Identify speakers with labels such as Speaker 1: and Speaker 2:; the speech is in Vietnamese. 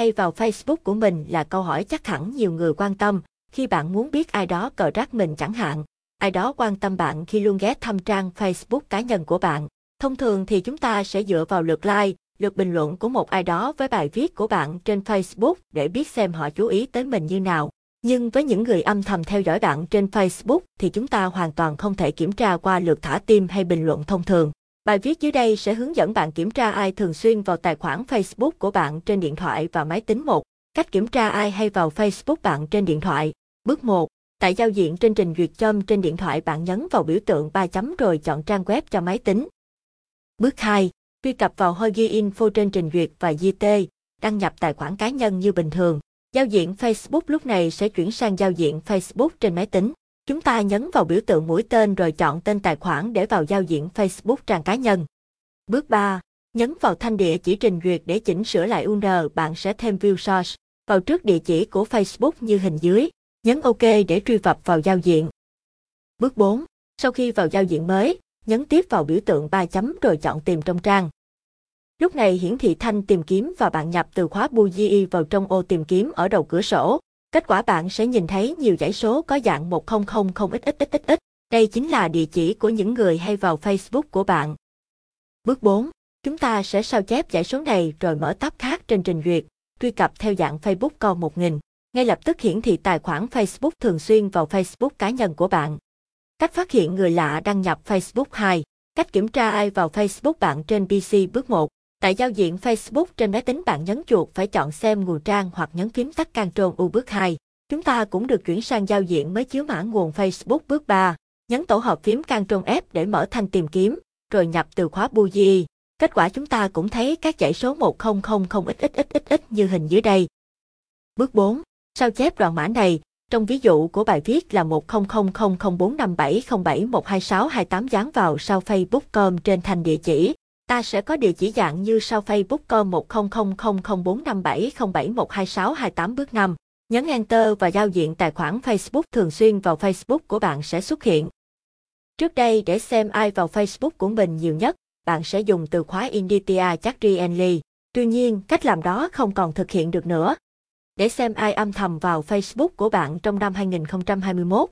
Speaker 1: hay vào Facebook của mình là câu hỏi chắc hẳn nhiều người quan tâm khi bạn muốn biết ai đó cờ rác mình chẳng hạn. Ai đó quan tâm bạn khi luôn ghé thăm trang Facebook cá nhân của bạn. Thông thường thì chúng ta sẽ dựa vào lượt like, lượt bình luận của một ai đó với bài viết của bạn trên Facebook để biết xem họ chú ý tới mình như nào. Nhưng với những người âm thầm theo dõi bạn trên Facebook thì chúng ta hoàn toàn không thể kiểm tra qua lượt thả tim hay bình luận thông thường. Bài viết dưới đây sẽ hướng dẫn bạn kiểm tra ai thường xuyên vào tài khoản Facebook của bạn trên điện thoại và máy tính 1. Cách kiểm tra ai hay vào Facebook bạn trên điện thoại. Bước 1. Tại giao diện trên trình duyệt châm trên điện thoại bạn nhấn vào biểu tượng 3 chấm rồi chọn trang web cho máy tính. Bước 2. Truy cập vào Hogi Info trên trình duyệt và GT, đăng nhập tài khoản cá nhân như bình thường. Giao diện Facebook lúc này sẽ chuyển sang giao diện Facebook trên máy tính. Chúng ta nhấn vào biểu tượng mũi tên rồi chọn tên tài khoản để vào giao diện Facebook trang cá nhân. Bước 3. Nhấn vào thanh địa chỉ trình duyệt để chỉnh sửa lại URL, bạn sẽ thêm view source vào trước địa chỉ của Facebook như hình dưới. Nhấn OK để truy cập vào giao diện. Bước 4. Sau khi vào giao diện mới, nhấn tiếp vào biểu tượng 3 chấm rồi chọn tìm trong trang. Lúc này hiển thị thanh tìm kiếm và bạn nhập từ khóa Boogie vào trong ô tìm kiếm ở đầu cửa sổ. Kết quả bạn sẽ nhìn thấy nhiều dãy số có dạng 1000xxxx. Đây chính là địa chỉ của những người hay vào Facebook của bạn. Bước 4. Chúng ta sẽ sao chép dãy số này rồi mở tab khác trên trình duyệt, truy cập theo dạng Facebook con 1000. Ngay lập tức hiển thị tài khoản Facebook thường xuyên vào Facebook cá nhân của bạn. Cách phát hiện người lạ đăng nhập Facebook 2. Cách kiểm tra ai vào Facebook bạn trên PC bước 1. Tại giao diện Facebook trên máy tính bạn nhấn chuột phải chọn xem nguồn trang hoặc nhấn phím tắt Ctrl U bước 2. Chúng ta cũng được chuyển sang giao diện mới chiếu mã nguồn Facebook bước 3. Nhấn tổ hợp phím Ctrl F để mở thanh tìm kiếm, rồi nhập từ khóa Boolean. Kết quả chúng ta cũng thấy các dãy số 1000xxxx như hình dưới đây. Bước 4. Sao chép đoạn mã này, trong ví dụ của bài viết là 1000045707126228 dán vào sau Facebook.com trên thành địa chỉ, ta sẽ có địa chỉ dạng như sau Facebook.com 1000045707126228 bước 5. Nhấn Enter và giao diện tài khoản Facebook thường xuyên vào Facebook của bạn sẽ xuất hiện. Trước đây để xem ai vào Facebook của mình nhiều nhất, bạn sẽ dùng từ khóa India Chakrienly. Tuy nhiên, cách làm đó không còn thực hiện được nữa. Để xem ai âm thầm vào Facebook của bạn trong năm 2021,